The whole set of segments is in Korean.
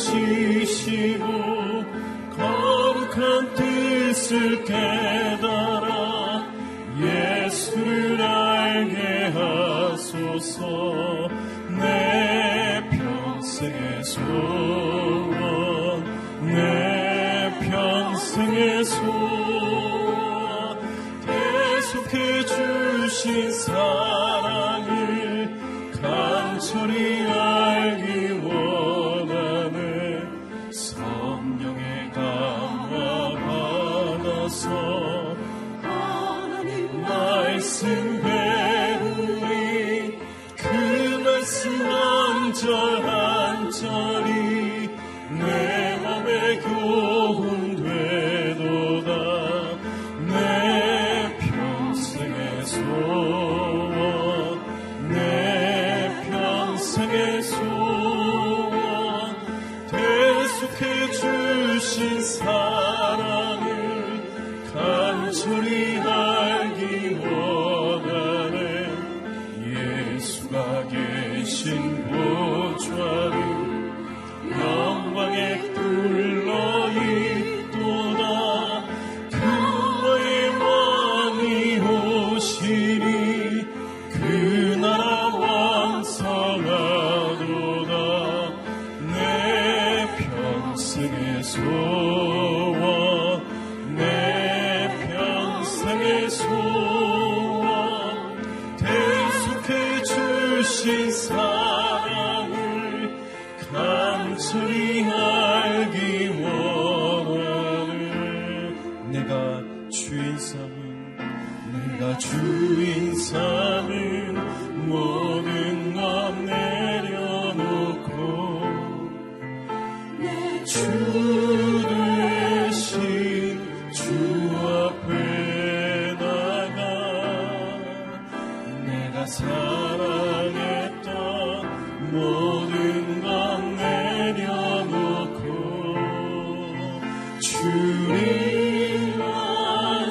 가르치시고 거룩한 뜻을 깨달아 예수를 알게 하소서. 내 평생의 소원 내 평생의 소원. 계속해 주신 사랑 간절히 알기 원하네. 예수가 계신 모든 것 내려놓고 주님만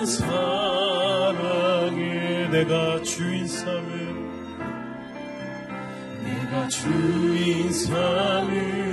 사랑해. 내가 주인 삼은 내가 주인 삼은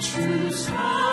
주 사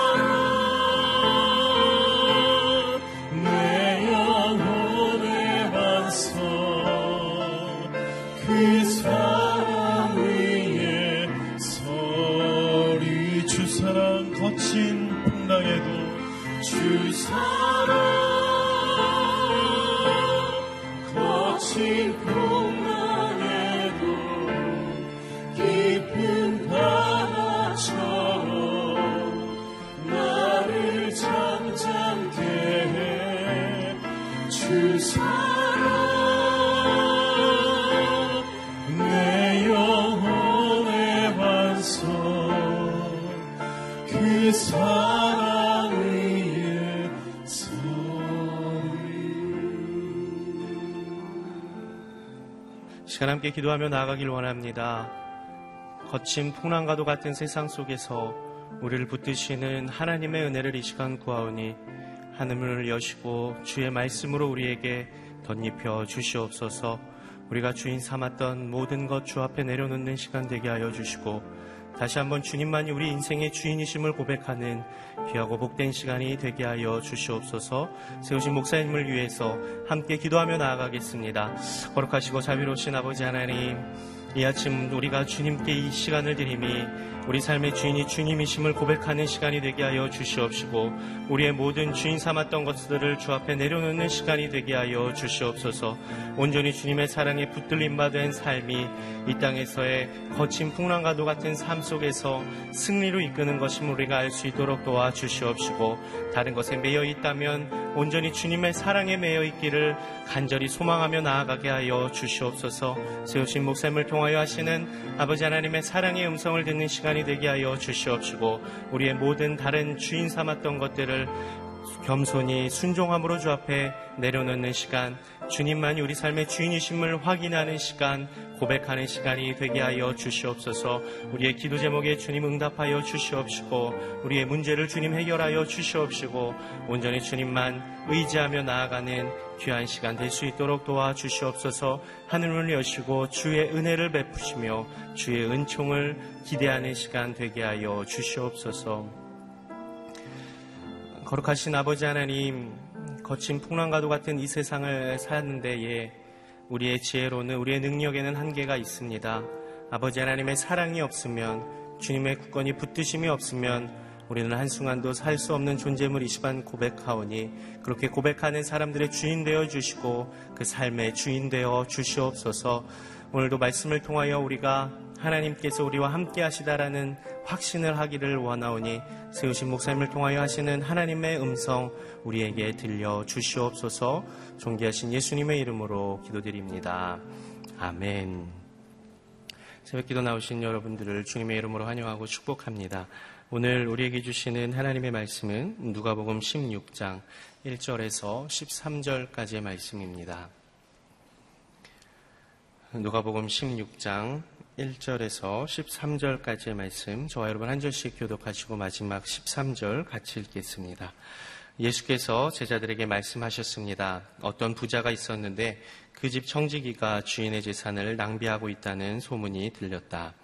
함께 기도하며 나아가길 원합니다. 거친 풍랑과도 같은 세상 속에서 우리를 붙드시는 하나님의 은혜를 이 시간 구하오니 하늘을 여시고 주의 말씀으로 우리에게 덧입혀 주시옵소서 우리가 주인 삼았던 모든 것 주 앞에 내려놓는 시간 되게 하여 주시고 다시 한번 주님만이 우리 인생의 주인이심을 고백하는 귀하고 복된 시간이 되게 하여 주시옵소서 세우신 목사님을 위해서 함께 기도하며 나아가겠습니다. 거룩하시고 자비로우신 아버지 하나님 이 아침 우리가 주님께 이 시간을 드림이 우리 삶의 주인이 주님이심을 고백하는 시간이 되게 하여 주시옵시고 우리의 모든 주인 삼았던 것들을 주 앞에 내려놓는 시간이 되게 하여 주시옵소서. 온전히 주님의 사랑에 붙들림 받은 삶이 이 땅에서의 거친 풍랑과도 같은 삶 속에서 승리로 이끄는 것임을 우리가 알 수 있도록 도와 주시옵시고 다른 것에 매여 있다면 온전히 주님의 사랑에 매여 있기를 간절히 소망하며 나아가게 하여 주시옵소서. 세우신 목숨을 통하 여 하시는 아버지 하나님의 사랑의 음성을 듣는 시간이 되게 하여 주시옵시고 우리의 모든 다른 주인 삼았던 것들을 겸손히 순종함으로 주 앞에 내려놓는 시간, 주님만이 우리 삶의 주인이심을 확인하는 시간, 고백하는 시간이 되게 하여 주시옵소서. 우리의 기도 제목에 주님 응답하여 주시옵시고, 우리의 문제를 주님 해결하여 주시옵시고, 온전히 주님만 의지하며 나아가는 귀한 시간 될 수 있도록 도와 주시옵소서. 하늘을 여시고 주의 은혜를 베푸시며 주의 은총을 기대하는 시간 되게 하여 주시옵소서. 거룩하신 아버지 하나님, 거친 풍랑과도 같은 이 세상을 살았는데, 예, 우리의 지혜로는, 우리의 능력에는 한계가 있습니다. 아버지 하나님의 사랑이 없으면, 주님의 굳건히 붙드심이 없으면, 우리는 한순간도 살 수 없는 존재물 이 시간 고백하오니, 그렇게 고백하는 사람들의 주인 되어 주시고, 그 삶의 주인 되어 주시옵소서, 오늘도 말씀을 통하여 우리가 하나님께서 우리와 함께 하시다라는 확신을 하기를 원하오니 세우신 목사님을 통하여 하시는 하나님의 음성 우리에게 들려 주시옵소서 존귀하신 예수님의 이름으로 기도드립니다. 아멘. 새벽 기도 나오신 여러분들을 주님의 이름으로 환영하고 축복합니다. 오늘 우리에게 주시는 하나님의 말씀은 누가복음 16장 1절에서 13절까지의 말씀입니다. 누가복음 16장 1절에서 13절까지의 말씀, 저와 여러분 한 절씩 교독하시고 마지막 13절 같이 읽겠습니다. 예수께서 제자들에게 말씀하셨습니다. 어떤 부자가 있었는데 그 집 청지기가 주인의 재산을 낭비하고 있다는 소문이 들렸다.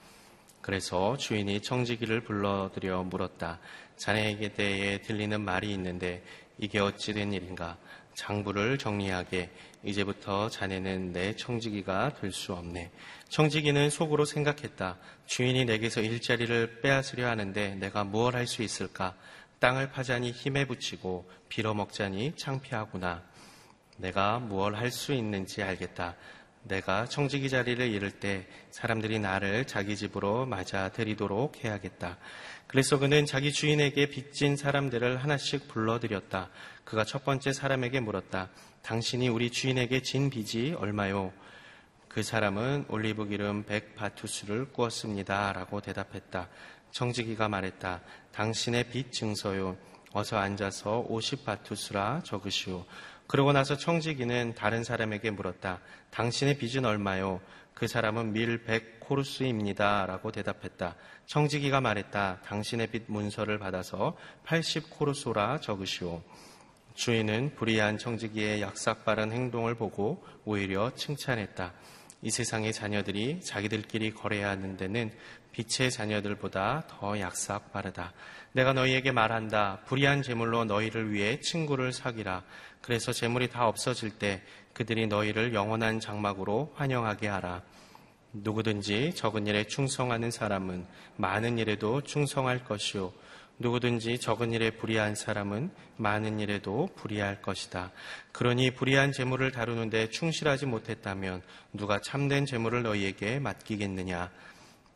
그래서 주인이 청지기를 불러들여 물었다. 자네에게 대해 들리는 말이 있는데 이게 어찌 된 일인가? 장부를 정리하게 이제부터 자네는 내 청지기가 될 수 없네. 청지기는 속으로 생각했다. 주인이 내게서 일자리를 빼앗으려 하는데 내가 무엇 할 수 있을까? 땅을 파자니 힘에 붙이고 빌어먹자니 창피하구나. 내가 무엇 할 수 있는지 알겠다. 내가 청지기 자리를 잃을 때 사람들이 나를 자기 집으로 맞아 들이도록 해야겠다. 그래서 그는 자기 주인에게 빚진 사람들을 하나씩 불러들였다. 그가 첫 번째 사람에게 물었다. 당신이 우리 주인에게 진 빚이 얼마요? 그 사람은 올리브 기름 100바투스를 꾸었습니다. 라고 대답했다. 청지기가 말했다. 당신의 빚 증서요. 어서 앉아서 50바투스라 적으시오. 그러고 나서 청지기는 다른 사람에게 물었다. 당신의 빚은 얼마요? 그 사람은 밀 100코르스입니다. 라고 대답했다. 청지기가 말했다. 당신의 빚 문서를 받아서 80코르소라 적으시오. 주인은 불의한 청지기의 약삭 빠른 행동을 보고 오히려 칭찬했다. 이 세상의 자녀들이 자기들끼리 거래하는 데는 빛의 자녀들보다 더 약삭 빠르다. 내가 너희에게 말한다. 불의한 재물로 너희를 위해 친구를 사귀라. 그래서 재물이 다 없어질 때 그들이 너희를 영원한 장막으로 환영하게 하라. 누구든지 적은 일에 충성하는 사람은 많은 일에도 충성할 것이요. 누구든지 적은 일에 불의한 사람은 많은 일에도 불의할 것이다. 그러니 불의한 재물을 다루는데 충실하지 못했다면 누가 참된 재물을 너희에게 맡기겠느냐?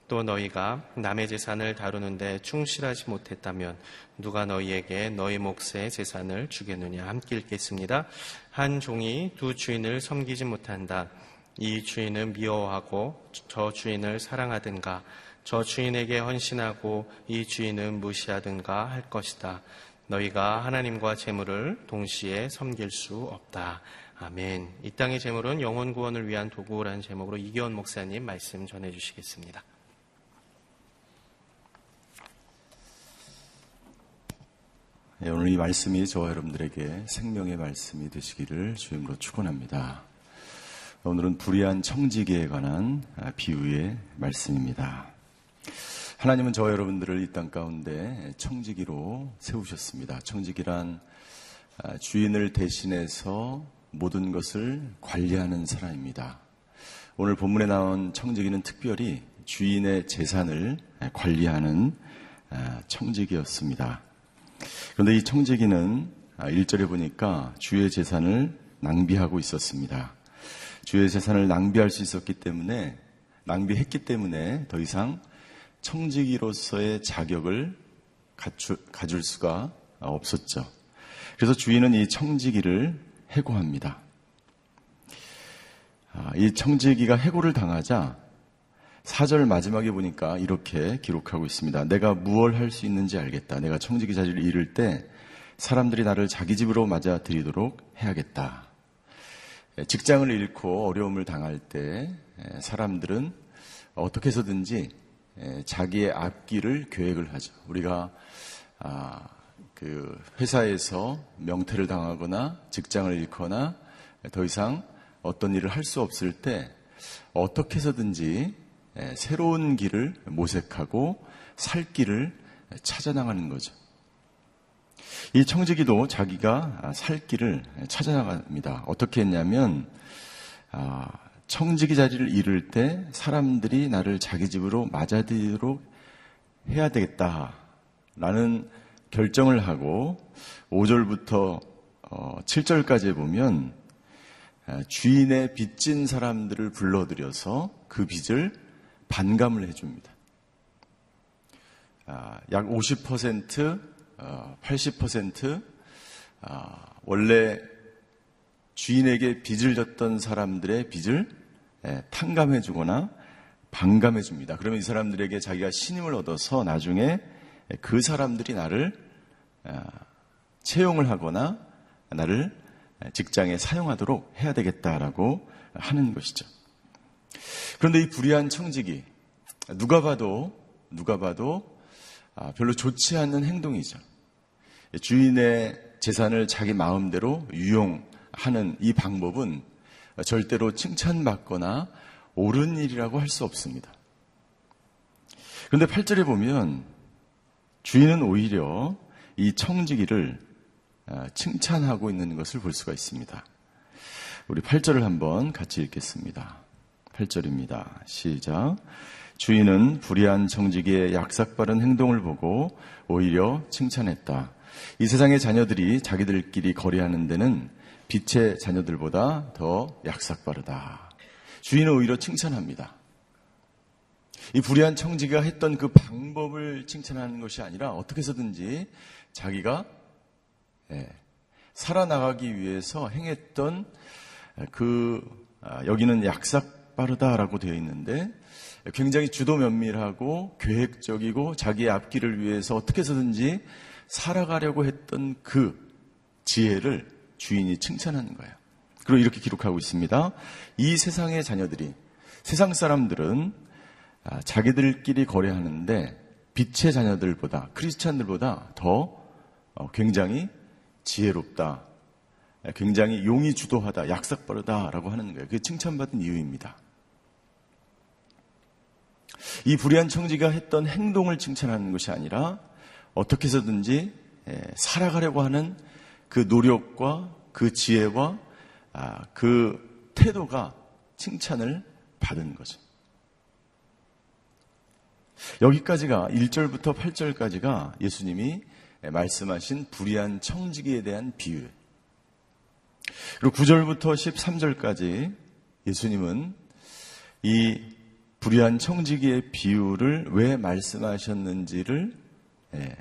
또 너희가 남의 재산을 다루는데 충실하지 못했다면 누가 너희에게 너희 몫의 재산을 주겠느냐? 함께 읽겠습니다. 한 종이 두 주인을 섬기지 못한다. 이 주인은 미워하고 저 주인을 사랑하든가 저 주인에게 헌신하고 이 주인은 무시하든가 할 것이다. 너희가 하나님과 재물을 동시에 섬길 수 없다. 아멘. 이 땅의 재물은 영혼 구원을 위한 도구라는 제목으로 이기원 목사님 말씀 전해 주시겠습니다. 네, 오늘 이 말씀이 저와 여러분들에게 생명의 말씀이 되시기를 주임으로 축원합니다. 오늘은 불의한 청지기에 관한 비유의 말씀입니다. 하나님은 저 여러분들을 이 땅 가운데 청지기로 세우셨습니다. 청지기란 아, 주인을 대신해서 모든 것을 관리하는 사람입니다. 오늘 본문에 나온 청지기는 특별히 주인의 재산을 관리하는 아, 청지기였습니다. 그런데 이 청지기는 1절에 아, 보니까 주의 재산을 낭비하고 있었습니다. 주의 재산을 낭비할 수 있었기 때문에 낭비했기 때문에 더 이상 청지기로서의 자격을 갖추, 가질 수가 없었죠. 그래서 주인은 이 청지기를 해고합니다. 아, 이 청지기가 해고를 당하자 사절 마지막에 보니까 이렇게 기록하고 있습니다. 내가 무얼 할 수 있는지 알겠다. 내가 청지기 자리를 잃을 때 사람들이 나를 자기 집으로 맞아들이도록 해야겠다. 예, 직장을 잃고 어려움을 당할 때 예, 사람들은 어떻게 해서든지 예, 자기의 앞길을 계획을 하죠. 우리가 아, 그 회사에서 명퇴를 당하거나 직장을 잃거나 더 이상 어떤 일을 할 수 없을 때 어떻게 해서든지 새로운 길을 모색하고 살 길을 찾아나가는 거죠. 이 청지기도 자기가 살 길을 찾아나갑니다. 어떻게 했냐면 아, 청지기 자리를 잃을 때 사람들이 나를 자기 집으로 맞아들이도록 해야 되겠다라는 결정을 하고 5절부터 7절까지 어, 보면 아, 주인의 빚진 사람들을 불러들여서 그 빚을 반감을 해줍니다. 아, 약 50%, 80% 어, 아, 원래 주인에게 빚을 졌던 사람들의 빚을 예, 탕감해주거나 반감해줍니다. 그러면 이 사람들에게 자기가 신임을 얻어서 나중에 그 사람들이 나를 아, 채용을 하거나 나를 직장에 사용하도록 해야 되겠다라고 하는 것이죠. 그런데 이 불의한 청직이 누가 봐도 누가 봐도 아, 별로 좋지 않는 행동이죠. 주인의 재산을 자기 마음대로 유용하는 이 방법은 절대로 칭찬받거나 옳은 일이라고 할 수 없습니다. 그런데 8절에 보면 주인은 오히려 이 청지기를 아, 칭찬하고 있는 것을 볼 수가 있습니다. 우리 8절을 한번 같이 읽겠습니다. 8절입니다. 시작. 주인은 불의한 청지기의 약삭바른 행동을 보고 오히려 칭찬했다. 이 세상의 자녀들이 자기들끼리 거래하는 데는 빛의 자녀들보다 더 약삭빠르다. 주인은 오히려 칭찬합니다. 이 불의한 청지기가 했던 그 방법을 칭찬하는 것이 아니라 어떻게 해서든지 자기가 예, 살아나가기 위해서 행했던 그 아, 여기는 약삭 빠르다라고 되어 있는데 굉장히 주도 면밀하고 계획적이고 자기의 앞길을 위해서 어떻게 해서든지 살아가려고 했던 그 지혜를 주인이 칭찬하는 거예요. 그리고 이렇게 기록하고 있습니다. 이 세상의 자녀들이 세상 사람들은 아, 자기들끼리 거래하는데 빛의 자녀들보다 크리스찬들보다 더 어, 굉장히 지혜롭다. 굉장히 용이 주도하다, 약삭빠르다라고 하는 거예요. 그게 칭찬받은 이유입니다. 이 불의한 청지가 했던 행동을 칭찬하는 것이 아니라 어떻게 해서든지 예, 살아가려고 하는 그 노력과 그 지혜와 아, 그 태도가 칭찬을 받은 거죠. 여기까지가 1절부터 8절까지가 예수님이 말씀하신 불의한 청지기에 대한 비유. 그리고 9절부터 13절까지 예수님은 이 불의한 청지기의 비유를 왜 말씀하셨는지를 예,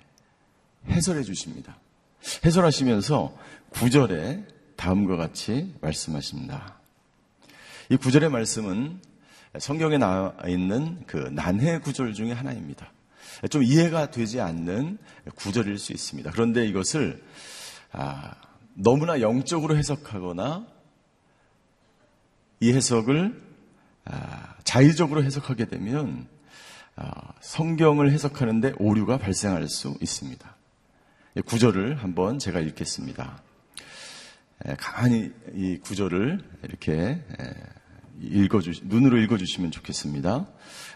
해설해 주십니다. 해설하시면서 9절에 다음과 같이 말씀하십니다. 이 9절의 말씀은 성경에 나와 있는 그 난해 구절 중에 하나입니다. 좀 이해가 되지 않는 구절일 수 있습니다. 그런데 이것을 아, 너무나 영적으로 해석하거나 이 해석을 아, 자의적으로 해석하게 되면 아, 성경을 해석하는데 오류가 발생할 수 있습니다. 구절을 한번 제가 읽겠습니다. 가만히 이 구절을 이렇게 읽어주 눈으로 읽어주시면 좋겠습니다.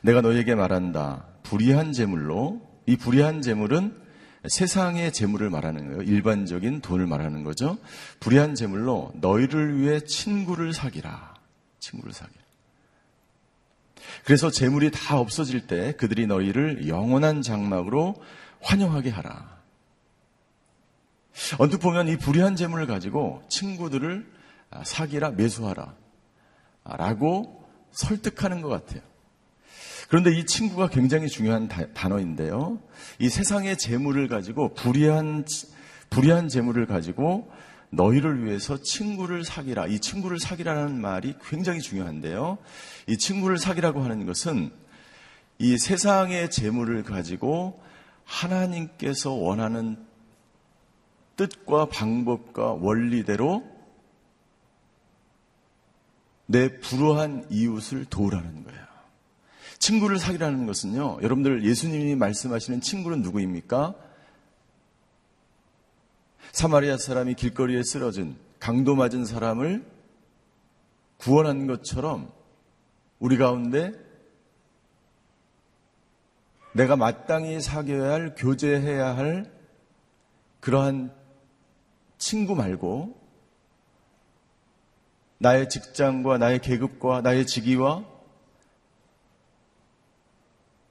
내가 너에게 말한다. 불의한 재물로 이 불의한 재물은 세상의 재물을 말하는 거예요. 일반적인 돈을 말하는 거죠. 불의한 재물로 너희를 위해 친구를 사기라. 친구를 사기라. 그래서 재물이 다 없어질 때 그들이 너희를 영원한 장막으로 환영하게 하라. 언뜻 보면 이 불의한 재물을 가지고 친구들을 사기라 매수하라. 라고 설득하는 것 같아요. 그런데 이 친구가 굉장히 중요한 단어인데요. 이 세상의 재물을 가지고 불의한, 불의한 재물을 가지고 너희를 위해서 친구를 사기라. 이 친구를 사기라는 말이 굉장히 중요한데요. 이 친구를 사기라고 하는 것은 이 세상의 재물을 가지고 하나님께서 원하는 뜻과 방법과 원리대로 내 불우한 이웃을 도우라는 거예요. 친구를 사귀라는 것은요, 여러분들 예수님이 말씀하시는 친구는 누구입니까? 사마리아 사람이 길거리에 쓰러진 강도 맞은 사람을 구원한 것처럼 우리 가운데 내가 마땅히 사귀어야 할, 교제해야 할 그러한 친구 말고 나의 직장과 나의 계급과 나의 직위와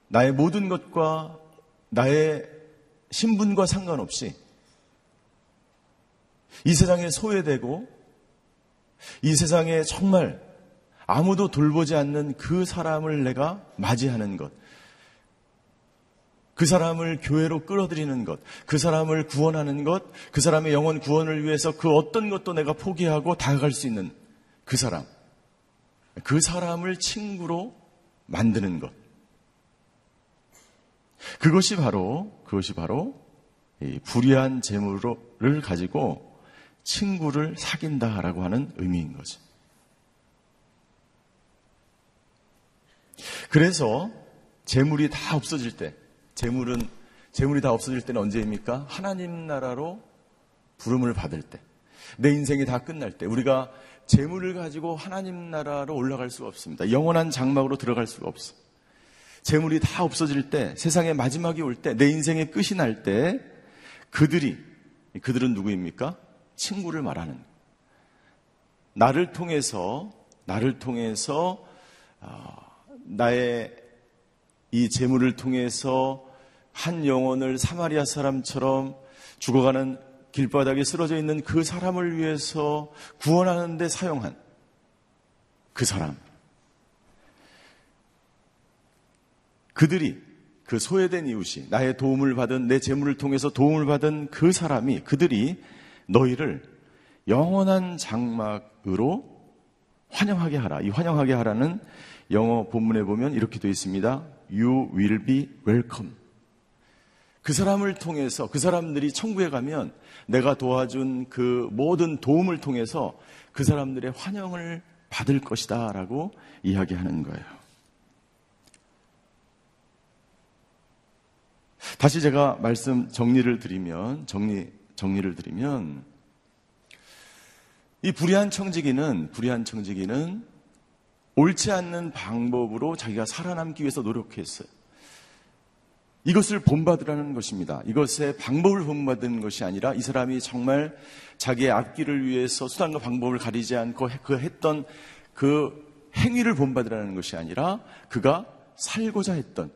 나의 모든 것과 나의 신분과 상관없이 이 세상에 소외되고 이 세상에 정말 아무도 돌보지 않는 그 사람을 내가 맞이하는 것. 그 사람을 교회로 끌어들이는 것, 그 사람을 구원하는 것, 그 사람의 영혼 구원을 위해서 그 어떤 것도 내가 포기하고 다가갈 수 있는 그 사람. 그 사람을 친구로 만드는 것. 그것이 바로, 그것이 바로, 불의한 재물을 가지고 친구를 사귄다라고 하는 의미인 거죠. 그래서 재물이 다 없어질 때, 재물은 재물이 다 없어질 때는 언제입니까? 하나님 나라로 부름을 받을 때. 내 인생이 다 끝날 때 우리가 재물을 가지고 하나님 나라로 올라갈 수가 없습니다. 영원한 장막으로 들어갈 수가 없어. 재물이 다 없어질 때, 세상의 마지막이 올 때, 내 인생의 끝이 날 때, 그들이, 그들은 누구입니까? 친구를 말하는 나를 통해서 나를 통해서 어, 나의 이 재물을 통해서 한 영혼을 사마리아 사람처럼 죽어가는 길바닥에 쓰러져 있는 그 사람을 위해서 구원하는 데 사용한 그 사람. 그들이 그 소외된 이웃이 나의 도움을 받은 내 재물을 통해서 도움을 받은 그 사람이 그들이 너희를 영원한 장막으로 환영하게 하라. 이 환영하게 하라는 영어 본문에 보면 이렇게 되어 있습니다. You will be welcome. 그 사람을 통해서 그 사람들이 천국에 가면 내가 도와준 그 모든 도움을 통해서 그 사람들의 환영을 받을 것이다 라고 이야기하는 거예요. 다시 제가 말씀 정리를 드리면 정리 정리를 드리면 이 불의한 청지기는 불의한 청지기는 옳지 않는 방법으로 자기가 살아남기 위해서 노력했어요. 이것을 본받으라는 것입니다. 이것의 방법을 본받는 것이 아니라 이 사람이 정말 자기의 앞길을 위해서 수단과 방법을 가리지 않고 그 했던 그 행위를 본받으라는 것이 아니라 그가 살고자 했던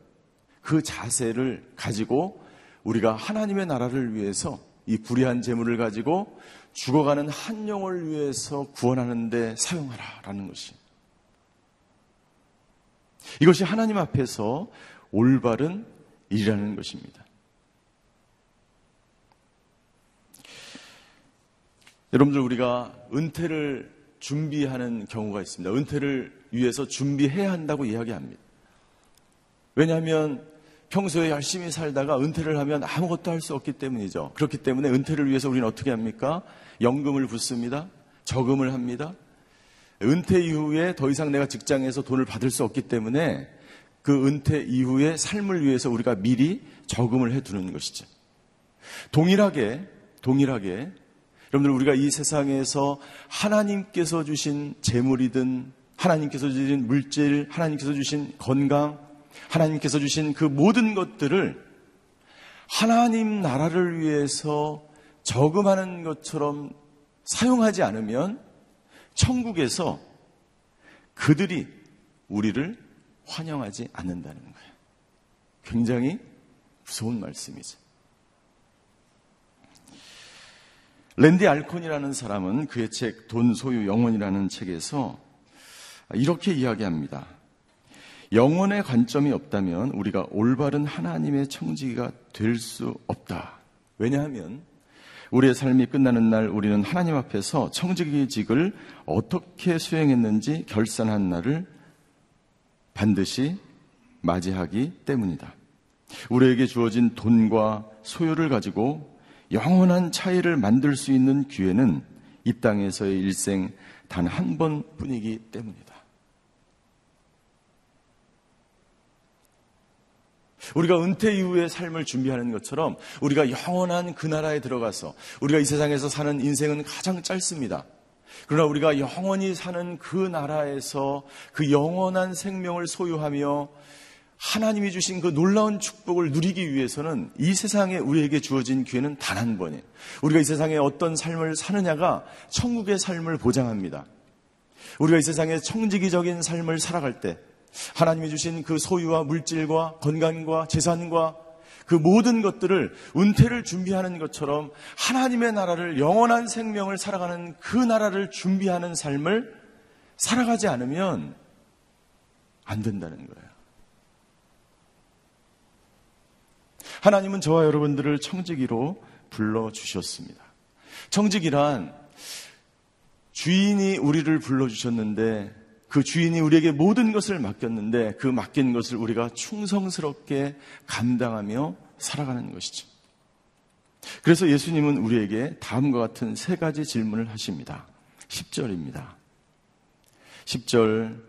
그 자세를 가지고 우리가 하나님의 나라를 위해서 이 불의한 재물을 가지고 죽어가는 한 영을 위해서 구원하는데 사용하라라는 것이. 이것이 하나님 앞에서 올바른 일이라는 것입니다. 여러분들 우리가 은퇴를 준비하는 경우가 있습니다. 은퇴를 위해서 준비해야 한다고 이야기합니다. 왜냐하면 평소에 열심히 살다가 은퇴를 하면 아무것도 할 수 없기 때문이죠. 그렇기 때문에 은퇴를 위해서 우리는 어떻게 합니까? 연금을 붓습니다. 저금을 합니다. 은퇴 이후에 더 이상 내가 직장에서 돈을 받을 수 없기 때문에 그 은퇴 이후의 삶을 위해서 우리가 미리 저금을 해 두는 것이죠. 동일하게, 동일하게, 여러분들 우리가 이 세상에서 하나님께서 주신 재물이든 하나님께서 주신 물질, 하나님께서 주신 건강, 하나님께서 주신 그 모든 것들을 하나님 나라를 위해서 저금하는 것처럼 사용하지 않으면 천국에서 그들이 우리를 환영하지 않는다는 거예요. 굉장히 무서운 말씀이죠. 랜디 알콘이라는 사람은 그의 책 돈 소유 영혼이라는 책에서 이렇게 이야기합니다. 영혼의 관점이 없다면 우리가 올바른 하나님의 청지기가 될 수 없다. 왜냐하면 우리의 삶이 끝나는 날 우리는 하나님 앞에서 청지기직을 어떻게 수행했는지 결산한 날을 반드시 맞이하기 때문이다. 우리에게 주어진 돈과 소유를 가지고 영원한 차이를 만들 수 있는 기회는 이 땅에서의 일생 단 한 번뿐이기 때문이다. 우리가 은퇴 이후의 삶을 준비하는 것처럼 우리가 영원한 그 나라에 들어가서 우리가 이 세상에서 사는 인생은 가장 짧습니다. 그러나 우리가 영원히 사는 그 나라에서 그 영원한 생명을 소유하며 하나님이 주신 그 놀라운 축복을 누리기 위해서는 이 세상에 우리에게 주어진 기회는 단 한 번이에요. 우리가 이 세상에 어떤 삶을 사느냐가 천국의 삶을 보장합니다. 우리가 이 세상에 청지기적인 삶을 살아갈 때 하나님이 주신 그 소유와 물질과 건강과 재산과 그 모든 것들을 은퇴를 준비하는 것처럼 하나님의 나라를 영원한 생명을 살아가는 그 나라를 준비하는 삶을 살아가지 않으면 안 된다는 거예요. 하나님은 저와 여러분들을 청지기로 불러주셨습니다. 청지기란 주인이 우리를 불러주셨는데 그 주인이 우리에게 모든 것을 맡겼는데 그 맡긴 것을 우리가 충성스럽게 감당하며 살아가는 것이죠. 그래서 예수님은 우리에게 다음과 같은 세 가지 질문을 하십니다. 10절입니다. 10절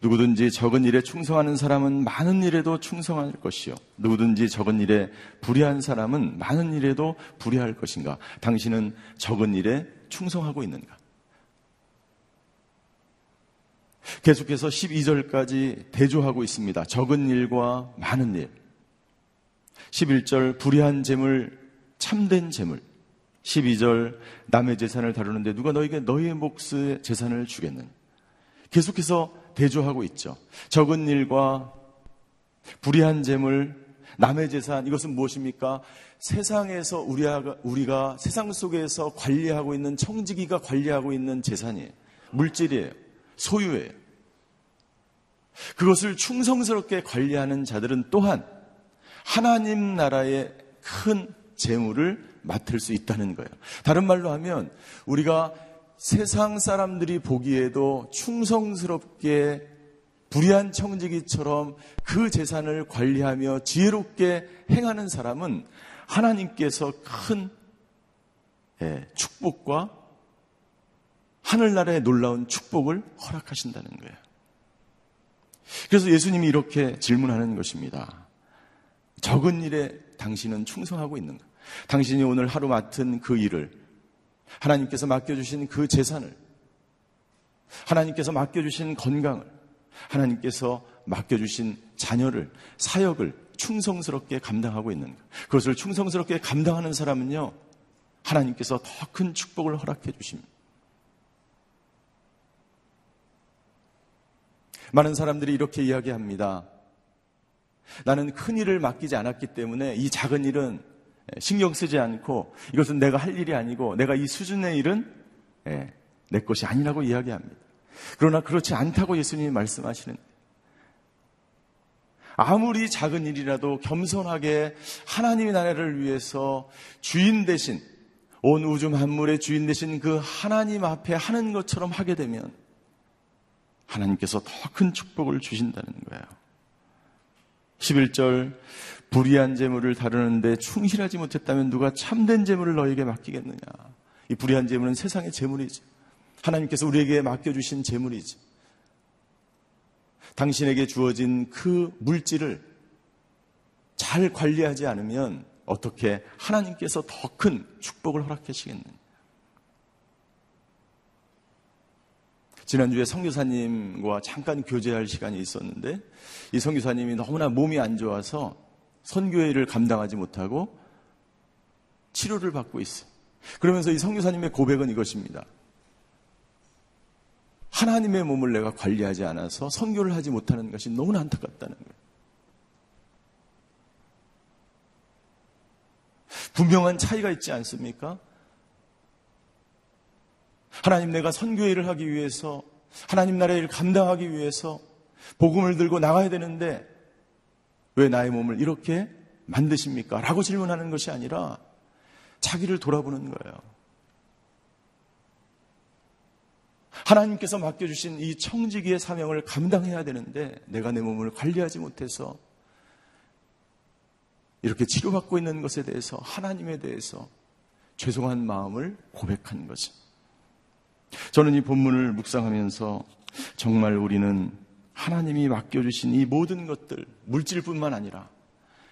누구든지 적은 일에 충성하는 사람은 많은 일에도 충성할 것이요. 누구든지 적은 일에 불의한 사람은 많은 일에도 불의할 것인가? 당신은 적은 일에 충성하고 있는가? 계속해서 12절까지 대조하고 있습니다. 적은 일과 많은 일. 11절 불의한 재물, 참된 재물. 12절 남의 재산을 다루는데 누가 너에게 너의 몫의 재산을 주겠느냐. 계속해서 대조하고 있죠. 적은 일과 불의한 재물, 남의 재산, 이것은 무엇입니까? 세상에서 우리가, 우리가 세상 속에서 관리하고 있는 청지기가 관리하고 있는 재산이에요. 물질이에요. 소유예요. 그것을 충성스럽게 관리하는 자들은 또한 하나님 나라의 큰 재물을 맡을 수 있다는 거예요. 다른 말로 하면 우리가 세상 사람들이 보기에도 충성스럽게 불의한 청지기처럼 그 재산을 관리하며 지혜롭게 행하는 사람은 하나님께서 큰 예, 축복과 하늘나라의 놀라운 축복을 허락하신다는 거예요. 그래서 예수님이 이렇게 질문하는 것입니다. 적은 일에 당신은 충성하고 있는가? 당신이 오늘 하루 맡은 그 일을 하나님께서 맡겨주신 그 재산을 하나님께서 맡겨주신 건강을 하나님께서 맡겨주신 자녀를 사역을 충성스럽게 감당하고 있는가? 그것을 충성스럽게 감당하는 사람은요 하나님께서 더 큰 축복을 허락해 주십니다. 많은 사람들이 이렇게 이야기합니다. 나는 큰 일을 맡기지 않았기 때문에 이 작은 일은 신경 쓰지 않고 이것은 내가 할 일이 아니고 내가 이 수준의 일은 예, 내 것이 아니라고 이야기합니다. 그러나 그렇지 않다고 예수님이 말씀하시는 아무리 작은 일이라도 겸손하게 하나님의 나라를 위해서 주인 대신 온 우주 만물의 주인 대신 그 하나님 앞에 하는 것처럼 하게 되면 하나님께서 더 큰 축복을 주신다는 거예요. 11절 불의한 재물을 다루는데 충실하지 못했다면 누가 참된 재물을 너에게 맡기겠느냐. 이 불의한 재물은 세상의 재물이지. 하나님께서 우리에게 맡겨주신 재물이지. 당신에게 주어진 그 물질을 잘 관리하지 않으면 어떻게 하나님께서 더 큰 축복을 허락하시겠느냐. 지난주에 성교사님과 잠깐 교제할 시간이 있었는데 이 성교사님이 너무나 몸이 안 좋아서 선교회를 감당하지 못하고 치료를 받고 있어요. 그러면서 이 성교사님의 고백은 이것입니다. 하나님의 몸을 내가 관리하지 않아서 선교를 하지 못하는 것이 너무나 안타깝다는 거예요. 분명한 차이가 있지 않습니까? 하나님 내가 선교 일을 하기 위해서 하나님 나라의 일을 감당하기 위해서 복음을 들고 나가야 되는데 왜 나의 몸을 이렇게 만드십니까? 라고 질문하는 것이 아니라 자기를 돌아보는 거예요. 하나님께서 맡겨주신 이 청지기의 사명을 감당해야 되는데 내가 내 몸을 관리하지 못해서 이렇게 치료받고 있는 것에 대해서 하나님에 대해서 죄송한 마음을 고백한 거죠. 저는 이 본문을 묵상하면서 정말 우리는 하나님이 맡겨주신 이 모든 것들, 물질뿐만 아니라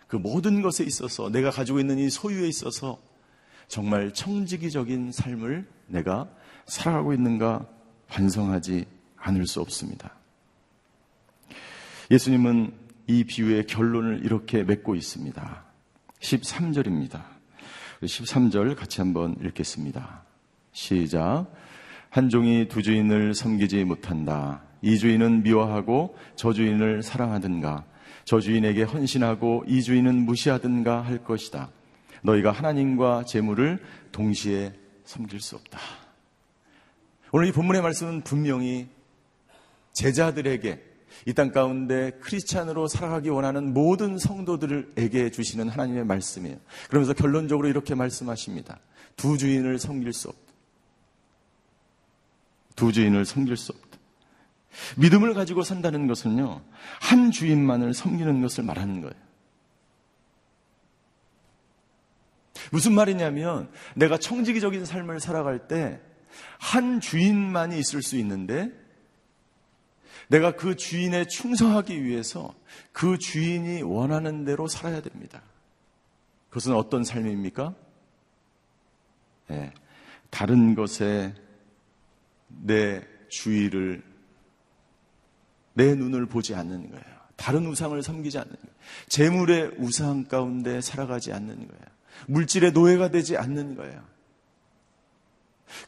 그 모든 것에 있어서 내가 가지고 있는 이 소유에 있어서 정말 청지기적인 삶을 내가 살아가고 있는가 반성하지 않을 수 없습니다. 예수님은 이 비유의 결론을 이렇게 맺고 있습니다. 13절입니다. 13절 같이 한번 읽겠습니다. 시작. 한 종이 두 주인을 섬기지 못한다. 이 주인은 미워하고 저 주인을 사랑하든가, 저 주인에게 헌신하고 이 주인은 무시하든가 할 것이다. 너희가 하나님과 재물을 동시에 섬길 수 없다. 오늘 이 본문의 말씀은 분명히 제자들에게 이 땅 가운데 크리스찬으로 살아가기 원하는 모든 성도들에게 주시는 하나님의 말씀이에요. 그러면서 결론적으로 이렇게 말씀하십니다. 두 주인을 섬길 수 없다. 두 주인을 섬길 수 없다. 믿음을 가지고 산다는 것은요, 한 주인만을 섬기는 것을 말하는 거예요. 무슨 말이냐면, 내가 청지기적인 삶을 살아갈 때, 한 주인만이 있을 수 있는데, 내가 그 주인에 충성하기 위해서 그 주인이 원하는 대로 살아야 됩니다. 그것은 어떤 삶입니까? 네, 다른 것에 내 주의를 내 눈을 보지 않는 거예요. 다른 우상을 섬기지 않는 거예요. 재물의 우상 가운데 살아가지 않는 거예요. 물질의 노예가 되지 않는 거예요.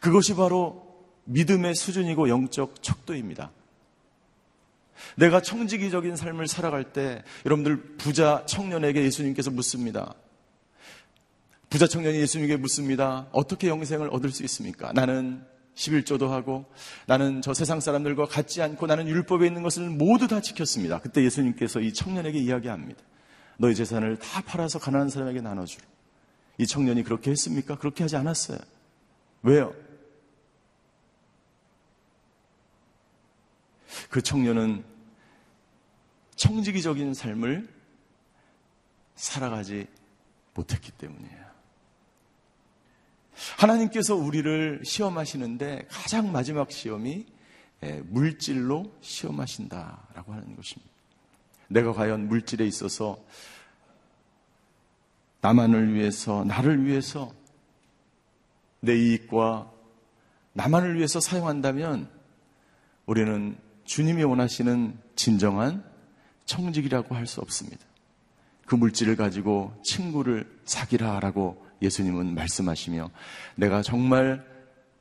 그것이 바로 믿음의 수준이고 영적 척도입니다. 내가 청지기적인 삶을 살아갈 때 여러분들 부자 청년에게 예수님께서 묻습니다. 부자 청년이 예수님에게 묻습니다. 어떻게 영생을 얻을 수 있습니까? 나는 11조도 하고 나는 저 세상 사람들과 같지 않고 나는 율법에 있는 것을 모두 다 지켰습니다. 그때 예수님께서 이 청년에게 이야기합니다. 너희 재산을 다 팔아서 가난한 사람에게 나눠주라. 이 청년이 그렇게 했습니까? 그렇게 하지 않았어요. 왜요? 그 청년은 청지기적인 삶을 살아가지 못했기 때문이에요. 하나님께서 우리를 시험하시는데 가장 마지막 시험이 예, 물질로 시험하신다라고 하는 것입니다. 내가 과연 물질에 있어서 나만을 위해서, 나를 위해서 내 이익과 나만을 위해서 사용한다면 우리는 주님이 원하시는 진정한 청직이라고 할 수 없습니다. 그 물질을 가지고 친구를 사귀라 라고 예수님은 말씀하시며 내가 정말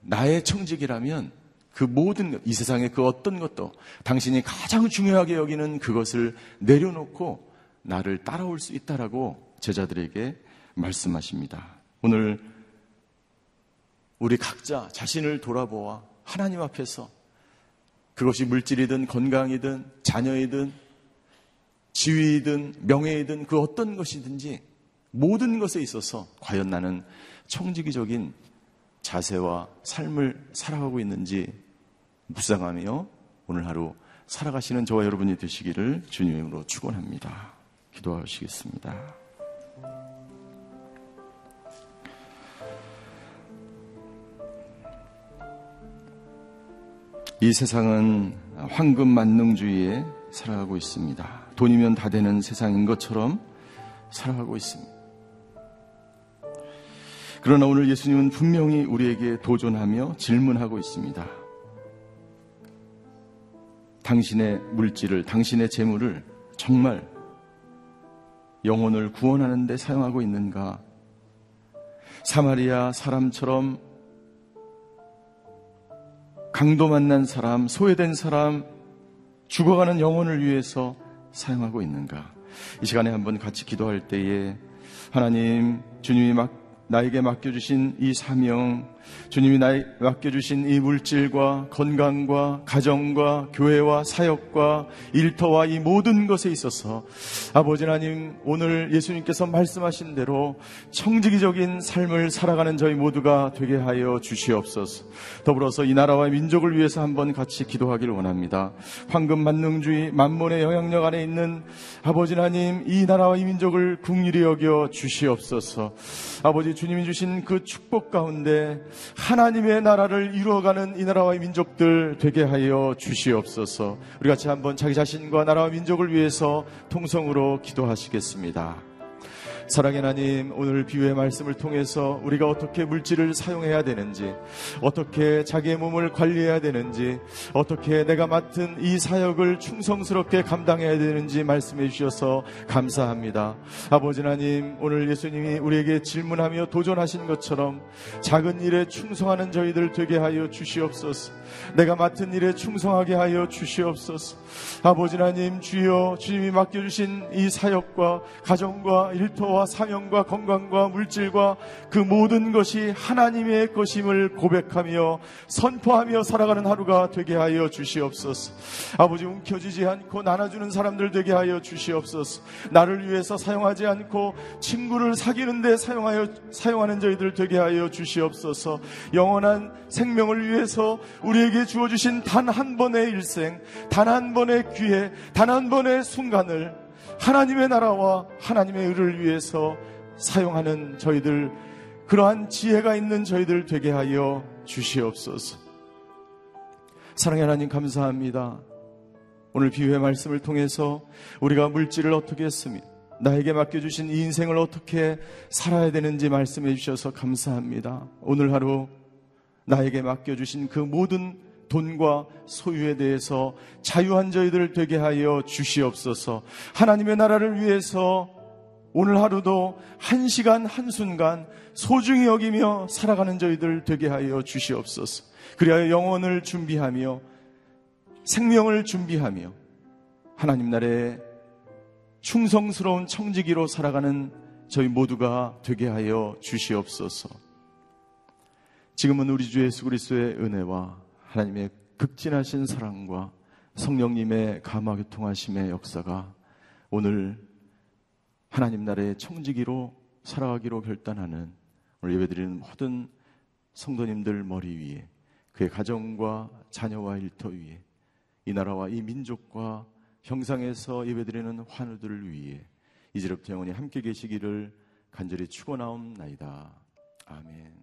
나의 청직이라면 그 모든 이 세상의 그 어떤 것도 당신이 가장 중요하게 여기는 그것을 내려놓고 나를 따라올 수 있다라고 제자들에게 말씀하십니다. 오늘 우리 각자 자신을 돌아보아 하나님 앞에서 그것이 물질이든 건강이든 자녀이든 지위이든 명예이든 그 어떤 것이든지 모든 것에 있어서 과연 나는 청지기적인 자세와 삶을 살아가고 있는지 묵상하며 오늘 하루 살아가시는 저와 여러분이 되시기를 주님으로 축원합니다. 기도하시겠습니다. 이 세상은 황금 만능주의에 살아가고 있습니다. 돈이면 다 되는 세상인 것처럼 살아가고 있습니다. 그러나 오늘 예수님은 분명히 우리에게 도전하며 질문하고 있습니다. 당신의 물질을, 당신의 재물을 정말 영혼을 구원하는 데 사용하고 있는가? 사마리아 사람처럼 강도 만난 사람, 소외된 사람, 죽어가는 영혼을 위해서 사용하고 있는가? 이 시간에 한번 같이 기도할 때에 하나님, 주님이 막 나에게 맡겨주신 이 사명, 주님이 나에 맡겨주신 이 물질과 건강과 가정과 교회와 사역과 일터와 이 모든 것에 있어서 아버지 하나님 오늘 예수님께서 말씀하신 대로 청지기적인 삶을 살아가는 저희 모두가 되게 하여 주시옵소서. 더불어서 이 나라와 민족을 위해서 한번 같이 기도하기를 원합니다. 황금 만능주의 만몬의 영향력 안에 있는 아버지 하나님 이 나라와 이 민족을 국률이 여겨 주시옵소서. 아버지 주님이 주신 그 축복 가운데 하나님의 나라를 이루어가는 이 나라와 민족들 되게 하여 주시옵소서. 우리 같이 한번 자기 자신과 나라와 민족을 위해서 통성으로 기도하시겠습니다. 사랑의 하나님, 오늘 비유의 말씀을 통해서 우리가 어떻게 물질을 사용해야 되는지, 어떻게 자기의 몸을 관리해야 되는지, 어떻게 내가 맡은 이 사역을 충성스럽게 감당해야 되는지 말씀해 주셔서 감사합니다. 아버지 하나님, 오늘 예수님이 우리에게 질문하며 도전하신 것처럼 작은 일에 충성하는 저희들 되게 하여 주시옵소서. 내가 맡은 일에 충성하게 하여 주시옵소서. 아버지 하나님, 주여 주님이 맡겨주신 이 사역과 가정과 일터와 사명과 건강과 물질과 그 모든 것이 하나님의 것임을 고백하며 선포하며 살아가는 하루가 되게 하여 주시옵소서. 아버지 움켜쥐지 않고 나눠주는 사람들 되게 하여 주시옵소서. 나를 위해서 사용하지 않고 친구를 사귀는데 사용하여 사용하는 저희들 되게 하여 주시옵소서. 영원한 생명을 위해서 우리에게 주어주신 단 한 번의 일생, 단 한 번의 기회, 단 한 번의 순간을 하나님의 나라와 하나님의 의를 위해서 사용하는 저희들, 그러한 지혜가 있는 저희들 되게 하여 주시옵소서. 사랑의 하나님 감사합니다. 오늘 비유의 말씀을 통해서 우리가 물질을 어떻게 했습니까? 나에게 맡겨주신 이 인생을 어떻게 살아야 되는지 말씀해 주셔서 감사합니다. 오늘 하루 나에게 맡겨주신 그 모든 돈과 소유에 대해서 자유한 저희들 되게 하여 주시옵소서. 하나님의 나라를 위해서 오늘 하루도 한 시간 한 순간 소중히 여기며 살아가는 저희들 되게 하여 주시옵소서. 그리하여 영혼을 준비하며 생명을 준비하며 하나님 나라에 충성스러운 청지기로 살아가는 저희 모두가 되게 하여 주시옵소서. 지금은 우리 주 예수 그리스도의 은혜와 하나님의 극진하신 사랑과 성령님의 감화교 통하심의 역사가 오늘 하나님 나라의 청지기로 살아가기로 결단하는 오늘 예배드리는 모든 성도님들 머리 위에 그의 가정과 자녀와 일터 위에 이 나라와 이 민족과 형상에서 예배드리는 환우들을 위해 이제부터 영원히 함께 계시기를 간절히 축원하옵나이다. 아멘.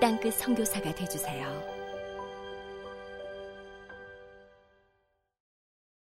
땅끝 성교사가 되주세요